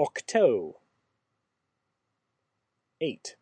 octo. Eight.